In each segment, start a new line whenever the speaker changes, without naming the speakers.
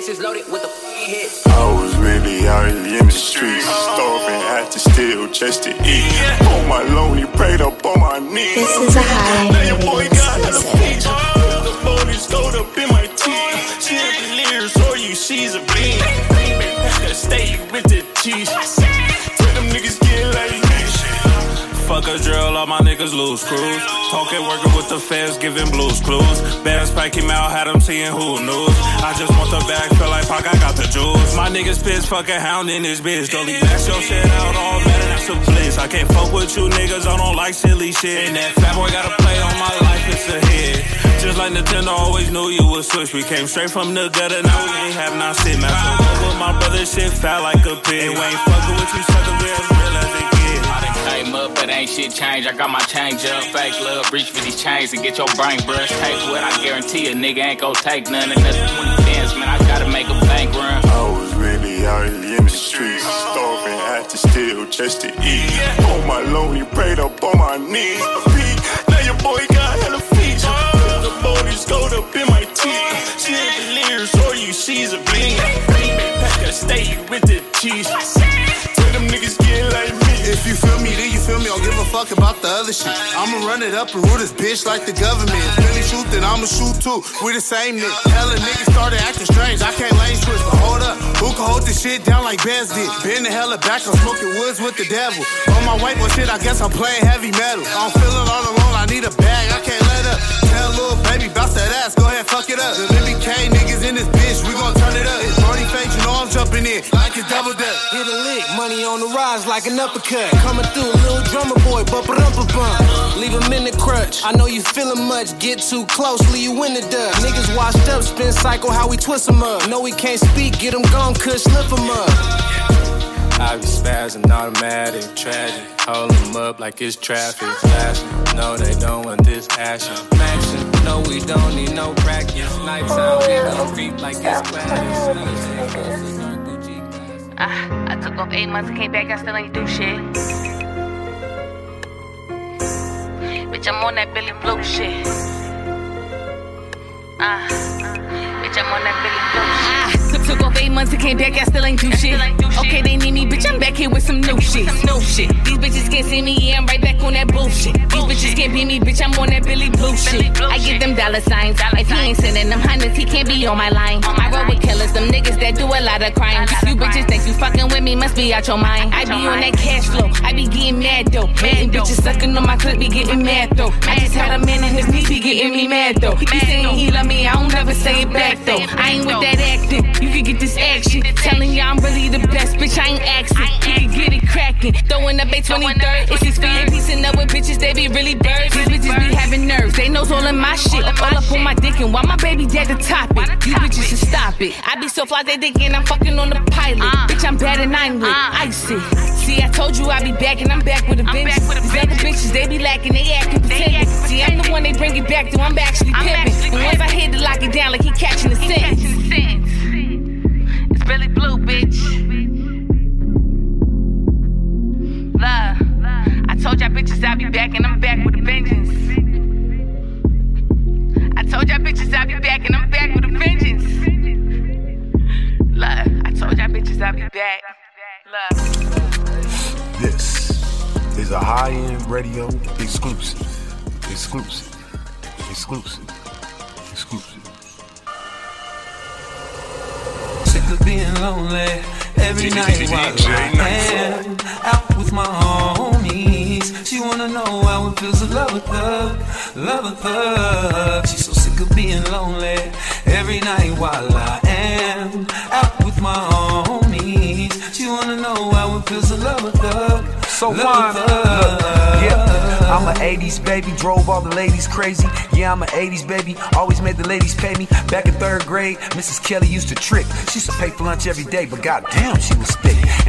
cases loaded with the hits.
I was really out here in the streets, starving, had to steal just to eat. On my lonely, prayed up on my knees.
This is a high
Now your boy got hella
exclusive.
feet. The bonus gold up in my A
drill, all my niggas lose crews. Talking, working with the feds, giving blues clues. Bands pack him out, had him seeing who knows. I just want the bag, feel like Pac, I got the jewels. My niggas pissed, fucking hound in this bitch. Dolly back your shit out, all better, that's a bliss. I can't fuck with you niggas, I don't like silly shit. And that fat boy gotta play on my life, it's a hit. Just like Nintendo always knew you would switch. We came straight from the gutter, now we ain't have not I fuck with my brother, shit fat like a pig. And we ain't fucking with you, sucker, we real as
came up, but ain't shit changed. I got my change up. Fake love, reach for these chains and get your brain brushed. Take what I guarantee a nigga ain't gon' take none. Another 20 bands, man, I gotta make a bank run.
I was really out here in the streets, starving, had to steal just to eat. On my lonely, prayed up on my knees. Now your boy got hella feet. The bonus gold up in my teeth. Lyrics, all you see's a bean. Pack a steak with the cheese.
If you feel me, then you feel me. Don't give a fuck about the other shit. I'ma run it up and rule this bitch like the government. If Really shoot, then I'ma shoot too. We the same nigga. Hella niggas started acting strange. I can't lane switch, but hold up. Who can hold this shit down like Bez did? Been the hella back, I'm smoking woods with the devil. On my white boy shit, I guess I'm playing heavy metal. I'm feeling all alone, I need a bag, I can't let little baby, bounce that ass, go ahead, fuck it up. The Lily K niggas in this bitch, we gon' turn it up. It's Barney Face, you know I'm jumping in like a double dip.
Hit a lick, money on the rise like an uppercut. Coming through, little drummer boy, bump it a bump. Leave him in the crutch. I know you feeling much, get too close, leave you in the dust. Niggas washed up, spin cycle, how we twist them up. Know we can't speak, get them gone, kush, lift them up.
I be spazzing automatic, tragic. Hold 'em up like it's traffic. Flashing, no, they don't want this action. Maxing, no, we don't need no practice. Nights out, we gon' creep like it's Gucci
Ah, I took off eight months, and came back, I still ain't do shit. Bitch, I'm on that Billy Blue shit. Ah, bitch, I'm on that Billy Blue shit. Took, off eight months and came back, I still ain't do shit. Okay, they need me, bitch, I'm back here with some new shit. No shit. These bitches can't see me, yeah, I'm right back on that bullshit. These bitches can't beat me, bitch, I'm on that Billy Blue shit. I give them dollar signs. If he ain't sending them hundreds, he can't be on my line. I roll with killers, them niggas that do a lot of crime. You bitches think you fucking with me, must be out your mind. I be on that cash flow, I be getting mad though. Hating bitches sucking on my clip, be getting mad though. I just had a man in his knee, be getting me mad though. He saying he love me, I don't never say it back though. I ain't with that up a 23rd, it's just feeling piecing up with bitches, they be really birds. These bitches be having nerves, they knows all of my shit. All up on my dick, and why my baby dad to top it? You bitches should stop it. I be so fly, they thinking I'm fucking on the pilot. Bitch, I'm bad and I'm lit. Icy. See, I told you I be back, and I'm back with a vengeance. These other bitches, they be lacking, they acting pretending. See, I'm the one they bring it back to, I'm actually pimping. And once I hit to lock it down, like he catching the sentence. It's Billy Blue, bitch. Told y'all bitches I'll be back, and I'm back with a vengeance. I told y'all bitches I'll be back, and I'm back with a vengeance. Love. I told y'all bitches I'll be back. Love.
This is a high end radio exclusive. Exclusive. Exclusive. Exclusive.
Sick of being lonely every night while I am out with my She wanna know how it feels to love a thug, love a thug. She's so sick of being lonely every night while I am out with my homies. She wanna know how it feels to love a thug,
So
love
fine.
a thug.
Yeah, I'm an 80s baby, drove all the ladies crazy. Yeah, I'm an 80s baby, always made the ladies pay me. Back in third grade, Mrs. Kelly used to trick. She used to pay for lunch every day, but goddamn, she was.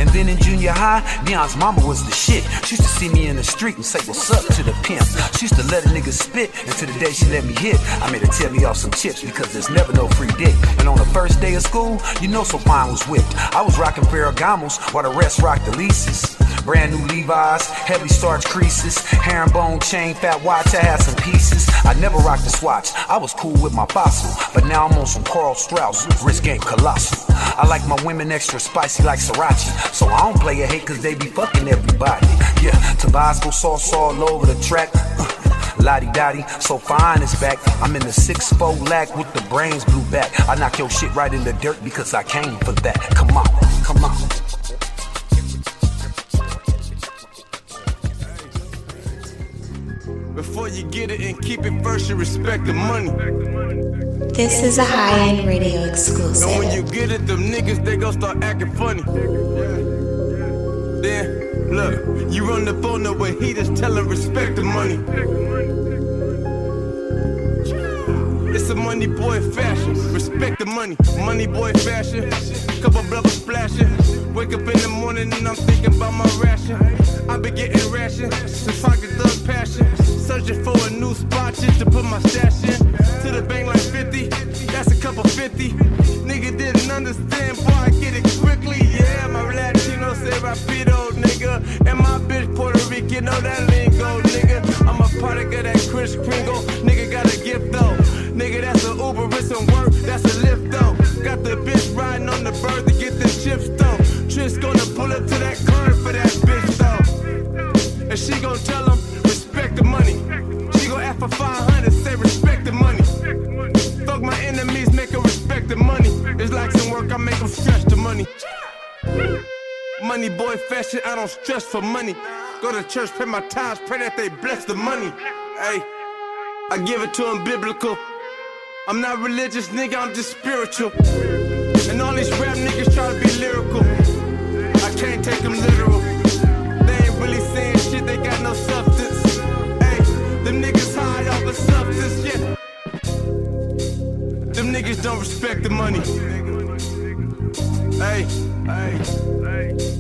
And then in junior high, Neon's mama was the shit. She used to see me in the street and say, What's up to the pimp? She used to let a nigga spit, until the day she let me hit, I made her tell me off some chips because there's never no free dick. And on the first day of school, you know, so fine was whipped. I was rocking Ferragamos while the rest rocked the leases. Brand new Levi's, heavy starch creases, herringbone chain, fat watch. I had some pieces. I never rocked a swatch. I was cool with my fossil, but now I'm on some Karl Strauss. Wrist game colossal. I like my women extra spicy like sriracha, so I don't play a hate cause they be fucking everybody. Yeah, Tabasco sauce all over the track. Lottie Dottie, so fine is back. I'm in the six four lack with the brains blew back. I knock your shit right in the dirt because I came for that. Come on, come on.
Before you get it and keep it first, you respect the money.
This is a high end radio exclusive.
And when you get it, them niggas, they gon' start acting funny. Then, look, you run the phone up with heaters, tell them respect the money. It's a money boy fashion. Respect the money. Money boy fashion. Couple brothers splashing. Wake up in the morning and I'm thinking about my ration. I been getting ration since I get thug passion. Searching for a new spot just to put my stash in. To the bank like 50. That's a couple 50. Nigga didn't understand, boy, I get it quickly. Yeah, my Latino say rapido, nigga. And my bitch Puerto Rican, know that lingo, nigga. I'm a product of that Kris Kringle. Nigga got a gift though. Nigga, that's a Uber, it's some work, that's a lift though. Got the bitch riding on the bird to get the chips though. Trish gonna pull up to that curb for that bitch. And she gon' tell him, respect the money. She gon' ask for 500, say respect the money. Fuck my enemies, make her respect the money. It's like some work, I make them stretch the money. Money boy fashion, I don't stress for money. Go to church, pay my tithes, pray that they bless the money. Hey, I give it to them biblical. I'm not religious, nigga, I'm just spiritual. And all these rap niggas try to be lyrical. I can't take them literal. Shit, they got no substance. Hey, them niggas high off the substance, yeah. Them niggas don't respect the money. Hey, hey,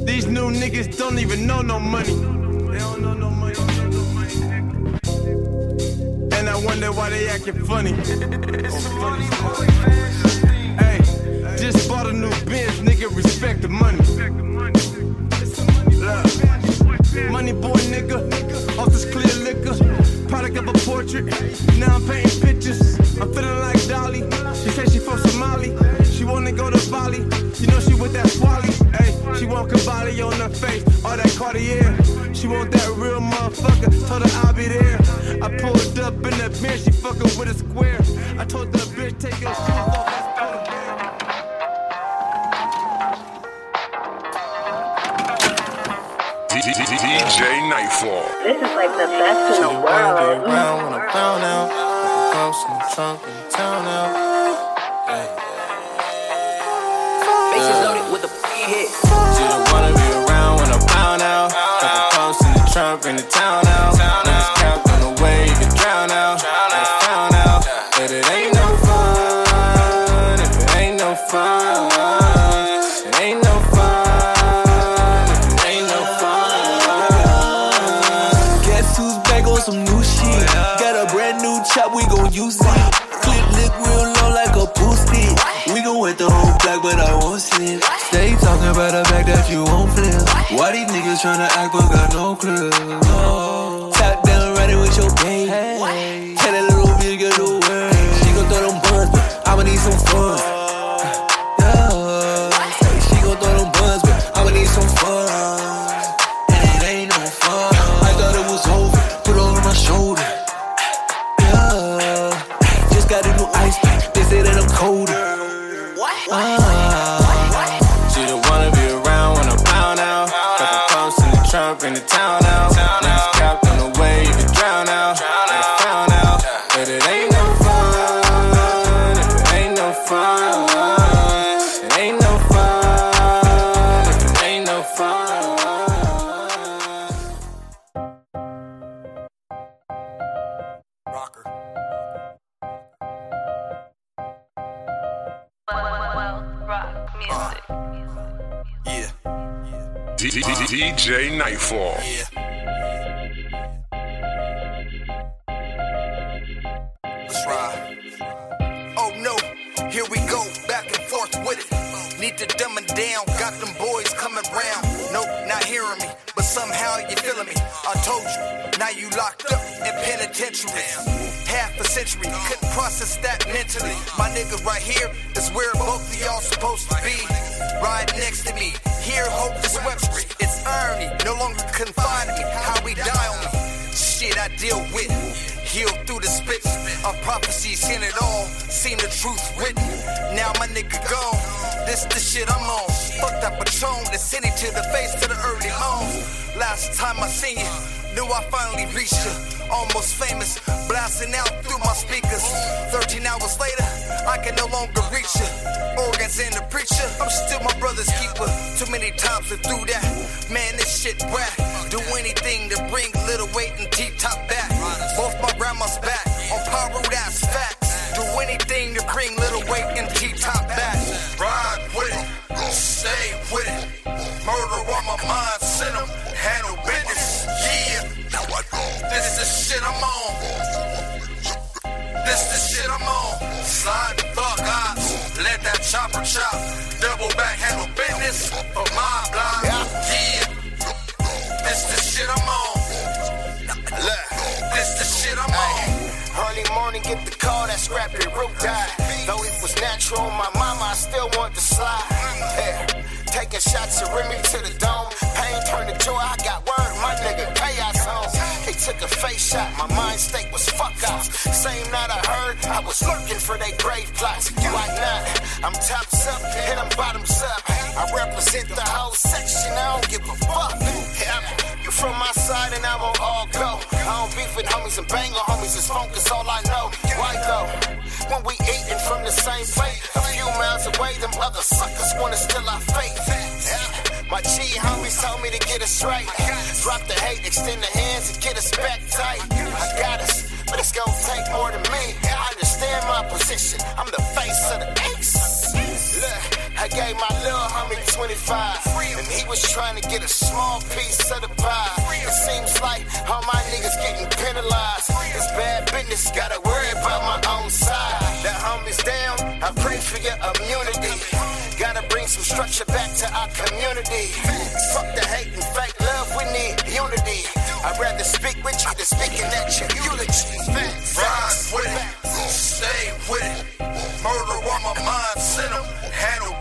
these new niggas don't even know no money. They don't know no money. And I wonder why they acting funny. Hey, just bought a new Benz, nigga, respect the money. Look, money boy, nigga, off this clear liquor. Product of a portrait, now I'm painting pictures. I'm feeling like Dolly. She said she from Somali. She wanna go to Bali. You know she with that swally. Hey, she want Cavalli on her face, all that Cartier. She want that real motherfucker. Told her I'll be there. I pulled up in the bench, she fucking with a square. I told the bitch take your shoes off.
DJ Nightfall.
This is like the best in the world.
around when I'm found out. Like a ghost in the trunk in the town now.
Faces loaded with the hit.
She don't wanna be around when I'm found out. Like a ghost in the trunk in the town
tryna act but
in the trunk in the town now. You
now you locked up in penitentiary. Half a century, couldn't process that mentally. My nigga right here is where both of y'all supposed to be. Right next to me, here hope is Webster. It's irony, no longer confined me. How we die on me. Shit I deal with. Heal through the spit of prophecy, seen it all, seen the truth written. Now my nigga gone. This the shit I'm on. Fuck that patron, the city to the face to the early moan. Last time I seen you, knew I finally reached you. Almost famous, blasting out through my speakers. 13 hours later, I can no longer reach you. Organs in the preacher, I'm still my brother's keeper. Too many times to do that. Man, this shit whack. Do anything to bring little weight and T-top back. Both my grandma's back on power that's facts. Do anything to bring little weight and T-top back. Ride with it, stay with it. Murder on my mind, send 'em, handle for my block. Yeah. This the shit I'm on. Look, this the shit I'm on.
Early morning, get the call that scrappy root died. Though it was natural, my mama, I still want to slide. Yeah. Taking shots at Remy to the dome. Pain turned to joy, I got word, my nigga, pay chaos home. They took a face shot, my mind state was fuck off. Same night I heard, I was lurking for they grave plots. Why not? I'm tops up and I'm bottoms up. I represent the whole section, I don't give a fuck. You from my side and I'm on all go. I don't beef with homies and banger homies, it's funk is all I know. Why though? When we eating from the same plate, a few miles away, them other suckers wanna steal our faith. My G homies told me to get us right. Drop the hate, extend the hands and get us back tight. I got us, but it's gonna take more than me. I understand my position, I'm gave my little homie 25, and he was trying to get a small piece of the pie. It seems like all my niggas getting penalized. It's bad business, gotta worry about my own side. The homies down, I pray for your immunity. Gotta bring some structure back to our community. Fuck the hate and fake love, we need unity. I'd rather speak with you than speaking at your eulogy.
Ride with it, stay with it. Murder on my mind, send 'em, handle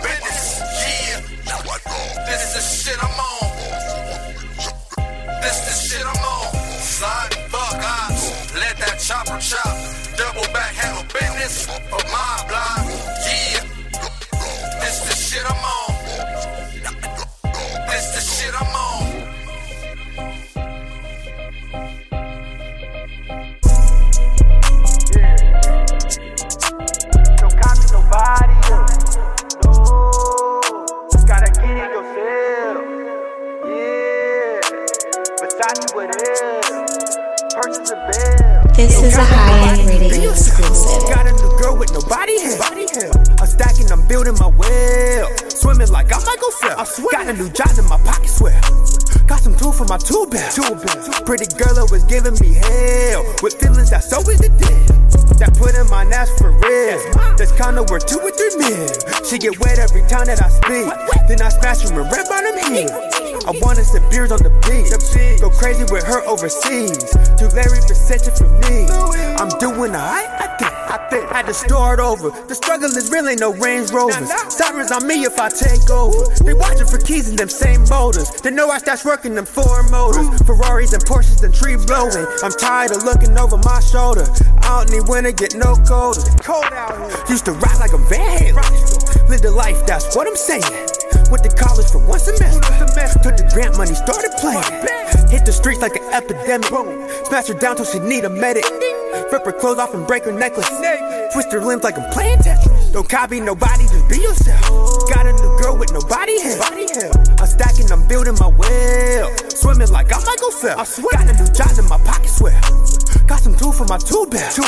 Double back handle business for my block.
Got some tool for my tool belt. Pretty girl that was giving me hell. With feelings that's always the deal. That put in my ass for real. That's kinda worth two or three mil. She get wet every time that I speak. Then I smash her in red bottom heel. I wanna sip beers on the beach. Go crazy with her overseas. Too very percentage for me. I'm doing alright, I think. I think. Had to start over. The struggle is really no Range Rovers. Sirens on me if I take over. They watching for keys in them same motors. They know I stash working them four motors. Ferraris and Porsches and tree blowing. I'm tired of looking over my shoulder. I don't need winter, get no colder. Cold out here. Used to ride like a Van Live the life, that's what I'm saying. Went to college for one semester. Took the grant money, started playing. Hit the streets like an epidemic. Smash her down till she need a medic. Rip her clothes off and break her necklace. Twist her limbs like I'm playing Tetris. Don't copy nobody, just be yourself. Got a new girl with no body hair. I'm stacking, I'm building my well. Swimming like I'm Michael Phelps. Got a new job in my pocket, swear. Got some tool for my tool belt.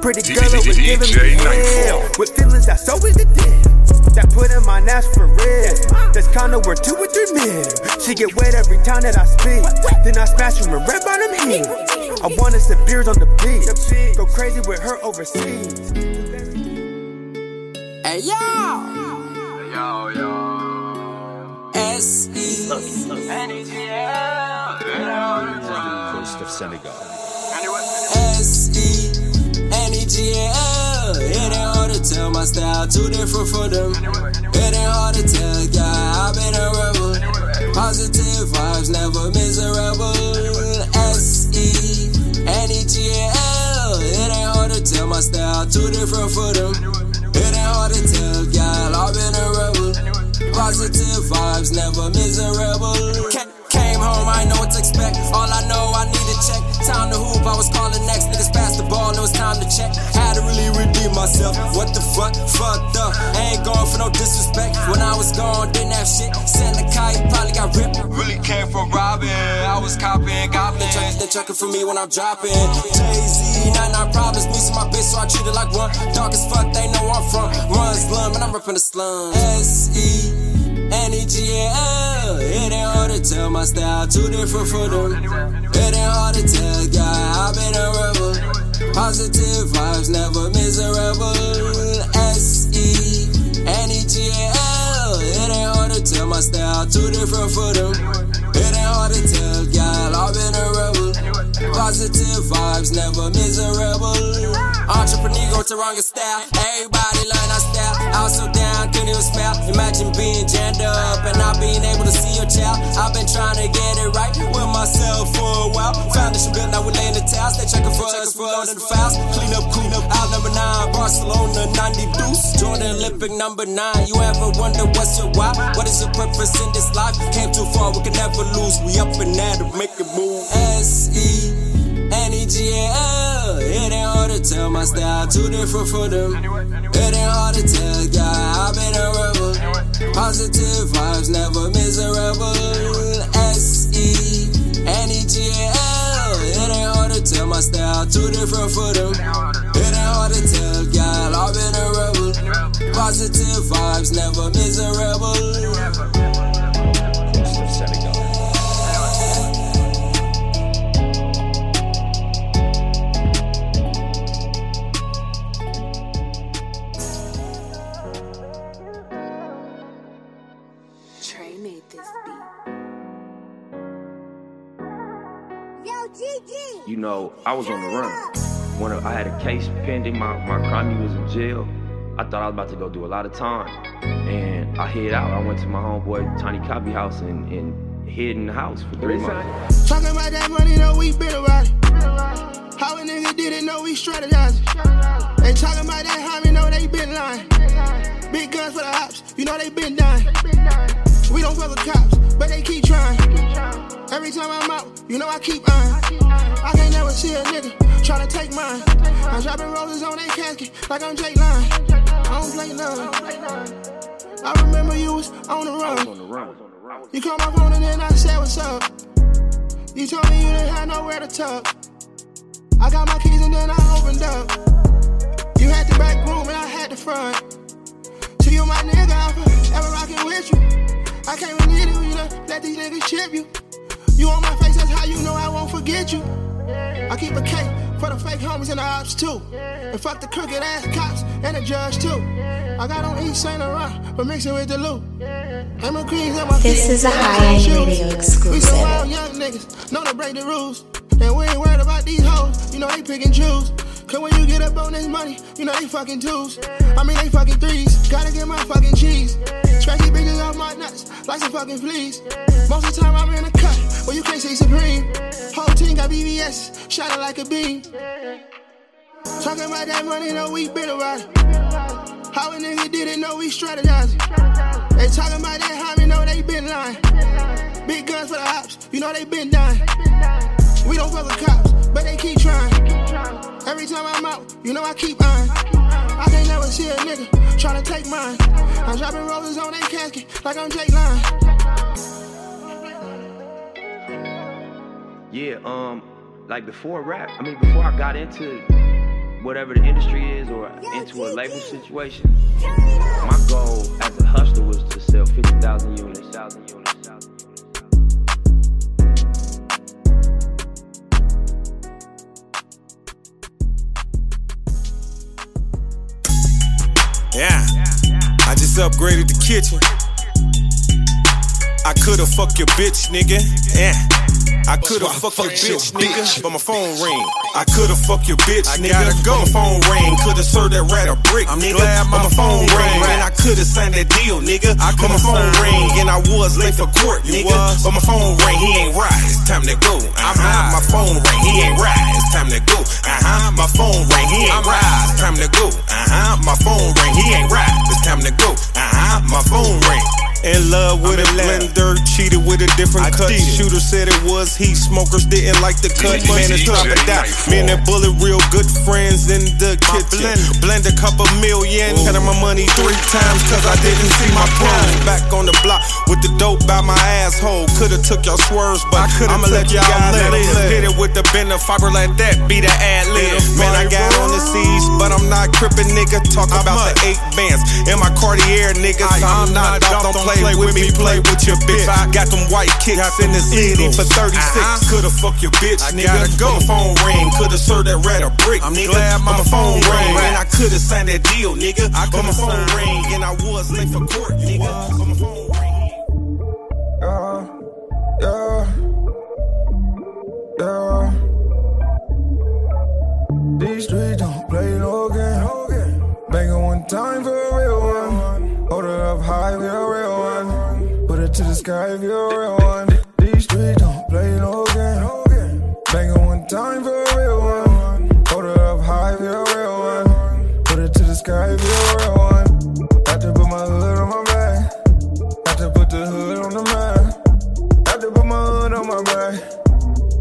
Pretty girl that was giving me hell. With feelings that's always the deal. That put in my ass for real. That's kinda worth two or three mil. She get wet every time that I speak. Then I smash her in red bottom heel. I wanna sip beers on the beach. Go crazy with her overseas.
Hey yo!
Yo, yo.
S E. coast of Senegal.
S E N E G L. It ain't hard to tell my style too different for them. It ain't hard to tell, yeah, I've been a rebel. Positive vibes, never miserable. S E N E G L. It ain't hard to tell my style too different for them. It ain't hard to tell, yeah, I've been a rebel. Positive vibes, never miserable. Ca- Came home, I know what to expect. All I know, I need to check. Time to hoop, I was calling next. Niggas passed the ball, it was time to check. Had to really redeem myself. What the fuck? Fucked up. Ain't going for no disrespect. When I was gone, didn't have shit. Sent a kite, probably got ripped. Really came from robbing. I was copying goblins. They checking for me when I'm dropping. Jay Z, 99 problems. Me and my bitch, so I treat it like one. Dark as fuck, they know I'm from. Run slum, and I'm ripping the slum. S E. tell my style too different for them. It ain't hard to tell, yeah, I've been a rebel. Positive vibes, never miserable. S-E-N-E-G-L It ain't hard to tell my style too different for them. It ain't hard to tell, yeah, I've been a rebel. Positive vibes, never miserable Entrepreneur, Teranga style. Everybody learn our style. I was so down, couldn't even smile Imagine being jammed up and not being able to see your child. I've been trying to get it right with myself for a while. Foundation built, now we laying the towels They checking for us, we loading the files. Clean up, clean up, out number nine Barcelona, 90 deuce. Jordan Olympic number nine. You ever wonder what's your why? What is your purpose in this life? Came too far, we can never lose. We up and at it, make it move. S-E It ain't hard to tell my style too different for them. It ain't hard to tell, yeah, I've been a rebel. Positive vibes, never miserable. S-E-N-E-G-L It ain't hard to tell my style too different for them. It ain't hard to tell, yeah, I've been a rebel. Positive vibes, never miserable
know, I was on the run. When I had a case pending, my, my crime he was in jail. I thought I was about to go do a lot of time. And I hid out. I went to my homeboy Tiny Copy house and, and hid in the house for three months.
Talking about that money, know we been about it. How a nigga did it, know we strategizing. They talking about that homie, know they been lying. Big guns for the ops, you know they been dying. We don't fuck with cops, but they keep trying. Every time I'm out, you know I keep eyeing. I can't never see a nigga try to take mine. I'm dropping roses on their casket like I'm Jake Line. I don't play none. I remember you was on the run. You called my phone and then I said what's up. You told me you didn't have nowhere to tuck. I got my keys and then I opened up. You had the back room and I had the front. To you, my nigga, I'm forever rocking with you. I can't believe it, you know, let these niggas chip you. You on my face, that's how you know I won't forget you. I keep a cake for the fake homies and the ops too. And fuck the crooked ass cops and the judge too. I got on Yves Saint Laurent, but mix it with the loot. And my queens and my
This is a high-end
shoes.
radio
We
exclusive.
some wild young niggas, know to break the rules. And we ain't worried about these hoes, you know they pick and choose. Cause when you get up on this money, you know they fucking twos. I mean they fucking threes, gotta get my fucking cheese. Scratchy bitches off my nuts, like some fucking fleas. Most of the time I'm in a cut, where you can't see Supreme. Whole team got VVS, shining like a beam. Talking about that money, know we been about it. How a nigga did it, know we strategizing. They talking about that homie, know they been lying. Big guns for the ops, you know they been dying. We don't fuck with cops, but they keep trying. Every time I'm out, you know I keep eyeing. I can't never see a nigga tryna take mine. I'm dropping roses on their casket like I'm Jake Line.
Yeah, um, like before rap, I mean, before I got into whatever the industry is or into a label situation, my goal as a hustler was to sell 50,000 units. 1,000 units.
Yeah, I just upgraded the kitchen. I coulda fucked your bitch, nigga. Yeah. I could've fucked your bitch, nigga, but my phone ring. I could've fucked your bitch, nigga, but my phone ring. Could've served that rat a brick, nigga, but my phone ring. And I could've signed that deal, nigga, I but my phone ring. And I was late for court, nigga, but my phone ring. He ain't right, it's time to go. Uh-huh, my phone ring. He ain't right, it's time to go. Uh-huh, my phone ring. He ain't right, it's time to go. Uh-huh, my phone ring. He ain't right, it's time to go. Uh-huh, my phone ring. In love with a blender, cheated with a different cut. Shooter said it was heat, smokers didn't like the cut. Man, it's top of that. Me and that bullet, real good friends in the kitchen. Blend a couple million, counted my money three times cause I didn't see my pros. Back on the block with the dope by my asshole. Could've took your swerves, but I'ma let y'all live. Hit it with the bend of fiber like that, be the ad lib. Man, I got on the siege, but I'm not crippin', nigga. Talk about the eight bands in my Cartier, nigga. I'm not off, don't play with me, play with your bitch. I got them white kicks in the city for 36. Uh-huh. Could've fucked your bitch, nigga. Go. My phone ring, could've served that rat a brick, I'm nigga. But my phone ring, and I could've signed that deal, nigga. But my phone ring, and I was late for court, nigga. My phone
Yeah, yeah, yeah. These streets don't play no game. Banging one time for a real one. Hold it up high for a real one. Put it to the sky if you're a real one. These streets don't play no game. Banging one time for a real one. Hold it up high for a real one. Put it to the sky if you're a real one. Had to put my hood on my back. Had to put the hood on the map. Had to put my hood on my back.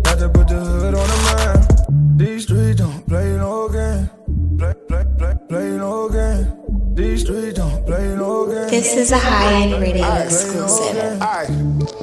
Had to put the hood on the map. These streets don't play no game.
This is a high end radio exclusive.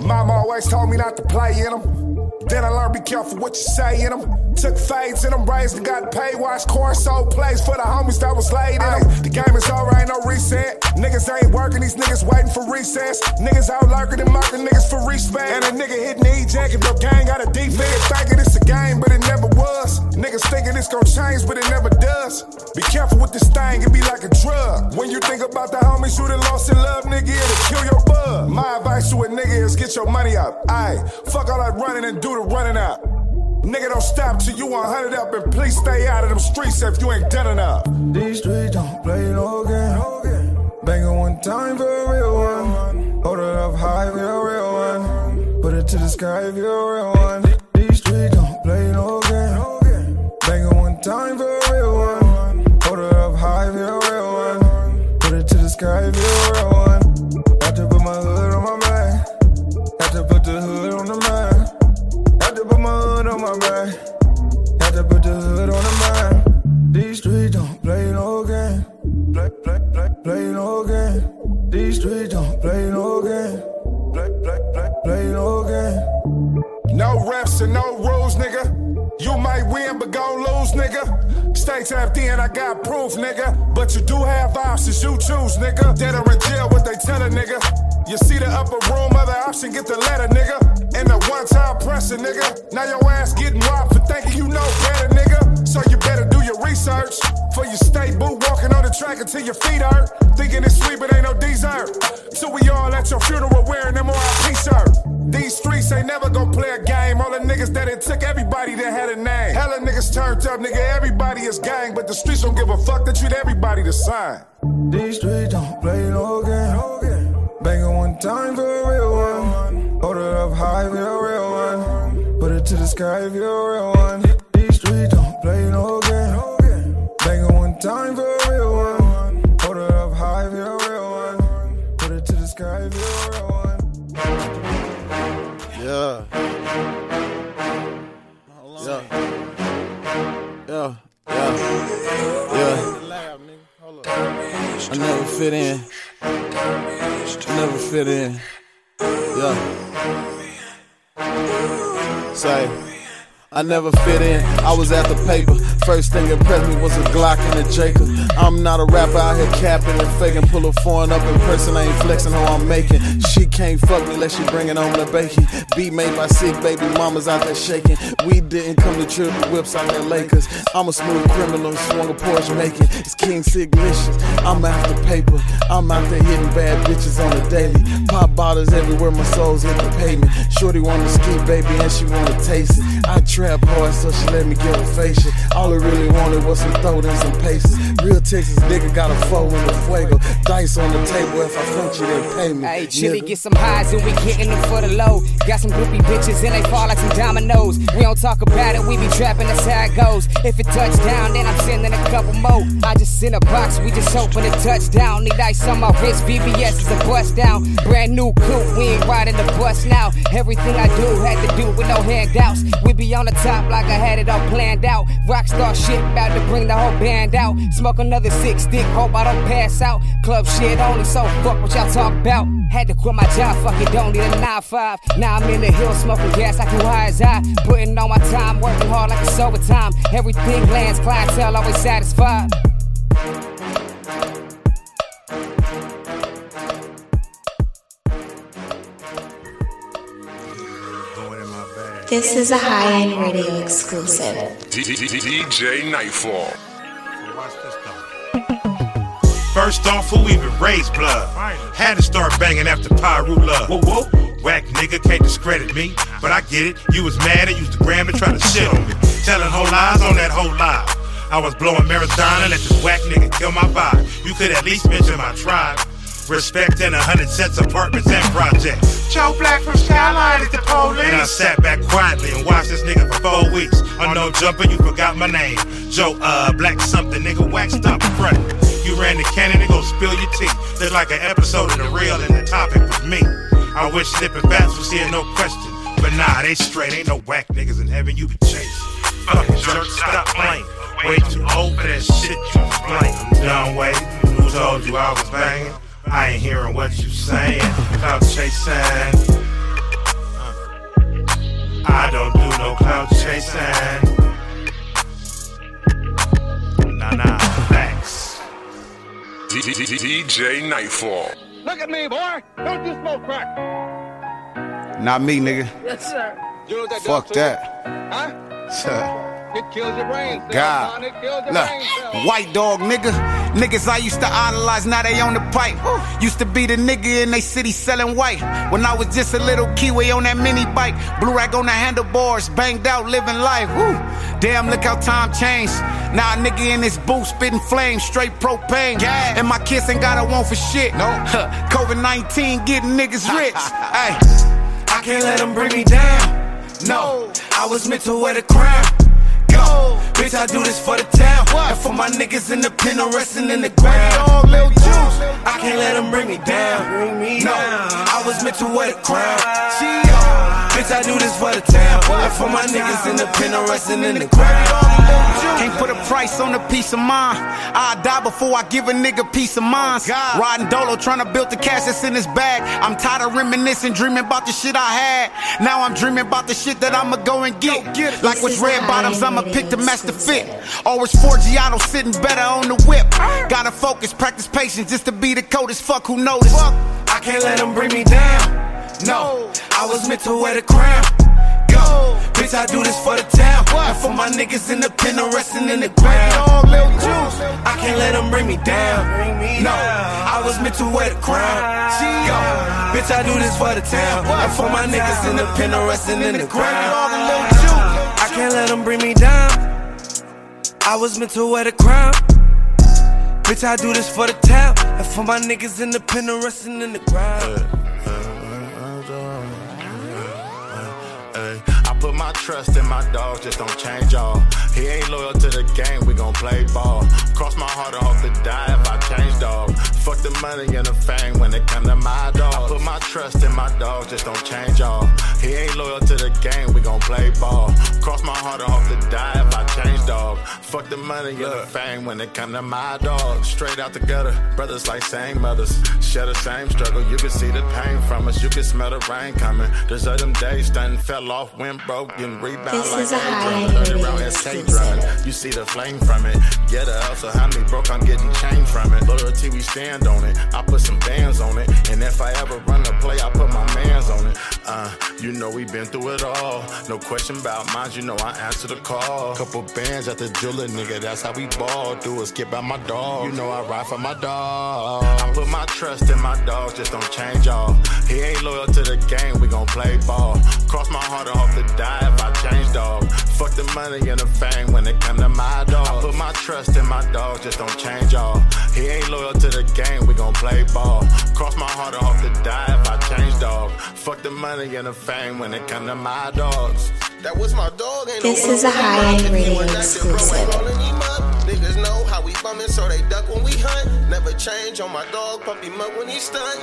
Mama always told me not to play in them. Then I learned be careful what you say in them. Took fades in them, raised and got paid. Watched corn sold plays for the homies that was laid in. The game is alright, no reset. Niggas ain't working, these niggas waiting for recess. Niggas out lurking and marking niggas for respect. And a nigga hitting the eject if your gang got a defense. Thinking it's a game, but it never was. Niggas thinking it's gonna change, but it never does. Be careful with this thing, it be like a drug. When you think about the homies who done lost in love, nigga, it'll kill your bug. My advice to a nigga is get your money up. Aye, fuck all that running and do the running out. Nigga, don't stop till you 100 up and please stay out of them streets if you ain't done enough.
These streets don't play no game. Banging one time for a real one. Hold it up high for a real one. Put it to the sky if you're a real one. These streets don't play no game. Banging one time for a real one. Hold it up high for a real one. Play, play, no game. No
reps and no rules, nigga. You might win, but gon' lose, nigga. Stay tapped in, I got proof, nigga. But you do have options, you choose, nigga. Dead or in jail, what they tell a nigga. You see the upper room, other option, get the letter, nigga. And the one time pressure, nigga. Now your ass getting robbed for thinking you know better, nigga. So you better do your research. For you stay boot walking on the track until your feet hurt. Thinking it's sweet, but ain't no dessert. So we all at your funeral wearing them RIP shirt. These streets ain't never gonna play a game. All the niggas that it took everybody that had a name. Hella niggas turned up, nigga. Everybody is gang, but the streets don't give a fuck. They treat everybody the same.
These streets don't play no game. Banging one time for a real one. Hold it up high for a real one. Put it to the sky if you're a real one.
I never fit in. I never fit in. Yeah. Say, I never fit in. I was at the paper. First thing impressed me was a Glock and a Jacob. I'm not a rapper out here capping and faking. Pull a foreign up in person, I ain't flexing how I'm making. She can't fuck me unless she bringing home the bacon. Beat made by sick baby mamas out there shaking. We didn't come to trip whips out there Lakers. I'm a smooth criminal, swung a Porsche making. It's King Signition. I'm after paper. I'm out there hitting bad bitches on the daily. Pop bottles everywhere, my soul's hit the pavement. Shorty wanna ski, baby, and she wanna taste it. I trap hard, so she let me get her facial. All I really wanted was some throat and some paces. Real Texas nigga got a four in the fuego. Dice on the table, if I front you, then pay me.
Hey, chili,
nigga.
get some highs and we getting them for the low. Got some groupie bitches and they fall like some dominoes. We don't talk about it, we be trapping, that's how it goes. If it touch down, then I'm sending a couple more. I just send a box, we just hoping it touchdown. Need ice on my wrist, VVS is a bust down. Brand new coupe, we ain't riding the bus now. Everything I do had to do with no handouts. We be on the top like I had it all planned out. Rockstar shit, about to bring the whole band out. Smoke another six stick, hope I don't pass out. Club shit only, so fuck what y'all talk about. Had to quit my job, fuck it, don't need a 9-5. Now I'm in the hill smoking gas like who high as I. Putting on my time, working hard like it's overtime. Everything lands, clientele always satisfied.
This is a high end radio exclusive.
DJ Nightfall.
First off, who even raised blood? Had to start banging after Pyru love. Whoa, whoa. Whack nigga can't discredit me, but I get it. You was mad and used the gram to try to shit on me. Telling whole lies on that whole lie. I was blowing marathon and let this whack nigga kill my vibe. You could at least mention my tribe. Respect in a hundred sets, apartments, and projects.
Joe Black from Skyline is the police.
And I sat back quietly and watched this nigga for four weeks. On No Jumper, you forgot my name. Joe, uh, Black something, nigga, wax stop front. You ran the cannon and go spill your tea. Look like an episode of The Real and the topic was me. I wish slipping fast was here, no question. But nah, they straight, ain't no whack niggas in heaven you be chasing. Fucking jerk, stop playing. Way too old for that shit you was playing. I'm done waiting. Who told you I was banging? I ain't hearing what you saying. Cloud chasing. Uh, I don't do no cloud chasing. Nah, nah.
DJ Nightfall.
Look at me, boy. Don't you smoke crack.
Not me, nigga.
Yes, sir. You know what that
Fuck
does to you?
that.
Huh? It kills your brain cells,
God.
son. It kills your
Look,
brain
white dog nigga. Niggas I used to idolize, now they on the pipe. Used to be the nigga in they city selling white. When I was just a little kiwi on that mini bike. Blue rack on the handlebars, banged out, living life. Woo. Damn, look how time changed. Now a nigga in this booth spitting flames, straight propane. Yeah. And my kids ain't got a want for shit. No. COVID 19 getting niggas rich. Hey, I can't let them bring me down. No, I was meant to wear the crown. Bitch, I do this for the town. And for my niggas in the pen or resting in the ground. Lil Juice, I can't let them bring me down. Bring me no, I was meant to wear the crown. Go, bitch, I do this for the town. And for my niggas in the pen or resting in the ground. Can't put a price on a peace of mind. I die before I give a nigga peace of mind. Oh, Riding dolo, trying to build the cash that's in his bag. I'm tired of reminiscing, dreaming about the shit I had. Now I'm dreaming about the shit that I'ma go and get. Like with red bottoms, I'ma pick the master fit. Always Forgiato sitting better on the whip. Gotta focus, practice patience just to be the coldest fuck who noticed. I can't let them bring me down. No, I was meant to wear the crown. Go, bitch, I do this for the town. And for my niggas in the pen or resting in the ground. Lil Juice, I can't let them bring me down. No, I was meant to wear the crown. Go, bitch, I do this for the town. And for my niggas in the pen or resting in the ground. Lil Juice, I can't let them bring me down. I was meant to wear the crown. Bitch, I do this for the town. And for my niggas in the pen or resting in the ground.
My trust in my dog, just don't change y'all. He ain't loyal to the game, we gon' play ball. Cross my heart and hope to die if I change dog. Fuck the money and the fame when it come to my dog. I put my trust in my dog, just don't change y'all. He ain't loyal to the game, we gon' play ball. Cross my heart, I hope to die if I change dog. Fuck the money and the fame when it come to my dog. Straight out the gutter, brothers like same mothers. Share the same struggle, you can see the pain from us. You can smell the rain coming. There's other days stunting, fell off, went broke, and rebound
This
like
is a high-end
30
radio
round SK drumming. You see the flame from it. Get a hustle, how me broke, I'm getting change from it. Loyalty, we stand on it. I put some bands on it. And if I ever run a play, I put my mans on it. Uh, you know we been through it all. No question about mine, you know I answer the call. Couple bands at the jeweler, nigga, that's how we ball. Do a skip out my dog. You know I ride for my dog. I put my trust in my dogs, just don't change y'all. He ain't loyal to the game, we gon' play ball. Cross my heart, I hope to die if I change dog. Fuck the money and the fame when it come to my dog. I put my trust in my dog, just don't change y'all. He ain't loyal to the game, we gon' play ball. Cross my heart, I hope to die if I change dog. Fuck the money and the fame when it come to my dogs.
That was my dog. Ain't
This
no
is a high-end
If you
radio
want that shit,
exclusive.
rolling him up. Niggas know how we bumming, so they duck when we hunt. Never change on my dog, puppy mug when he stun.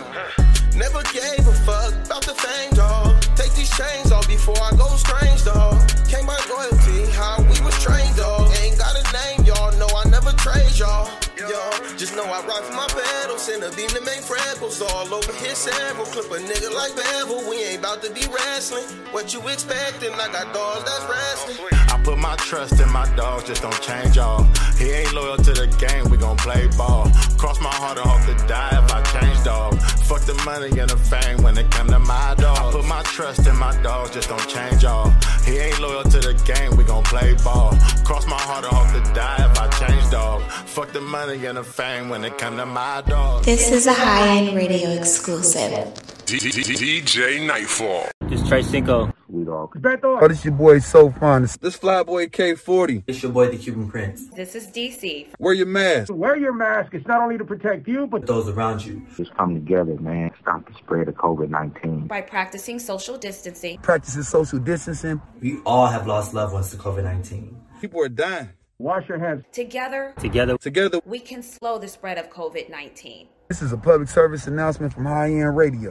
Never gave a fuck about the fame, dog. Take these chains off before I go strange, dog. Came by royalty, how we was trained, dog. Ain't got a name, y'all know I never trade y'all. Yo, just know I rock for my pedals, send a beam to make freckles all over his several. Clip a nigga like Bevel, we ain't about to be wrestling. What you expecting? I got dogs that's wrestling.
I put my trust in my dog, just don't change y'all. He ain't loyal to the game, we gon' play ball. Cross my heart, I hope to die if I change dog. Fuck the money and the fame when it come to my dog. I put my trust in my dog, just don't change y'all. He ain't loyal to the game, we gon' play ball. Cross my heart, I hope to die if I change dog. Fuck the money and the fame when it come to my dog.
This is a high-end radio exclusive.
DJ Nightfall.
This Trey Cinco.
We dog.
Oh, this your boy So Fun. This Flyboy K40.
It's your boy, the Cuban Prince.
This is DC.
Wear your mask.
Wear your mask. It's not only to protect you, but
Those around you.
Just come together, man. Stop the spread of COVID 19.
By practicing social distancing.
Practicing social distancing.
We all have lost loved ones to COVID 19.
People are dying.
wash your hands.
Together,
Together,
Together,
we can slow the spread of COVID 19.
this is a public service announcement from High End Radio.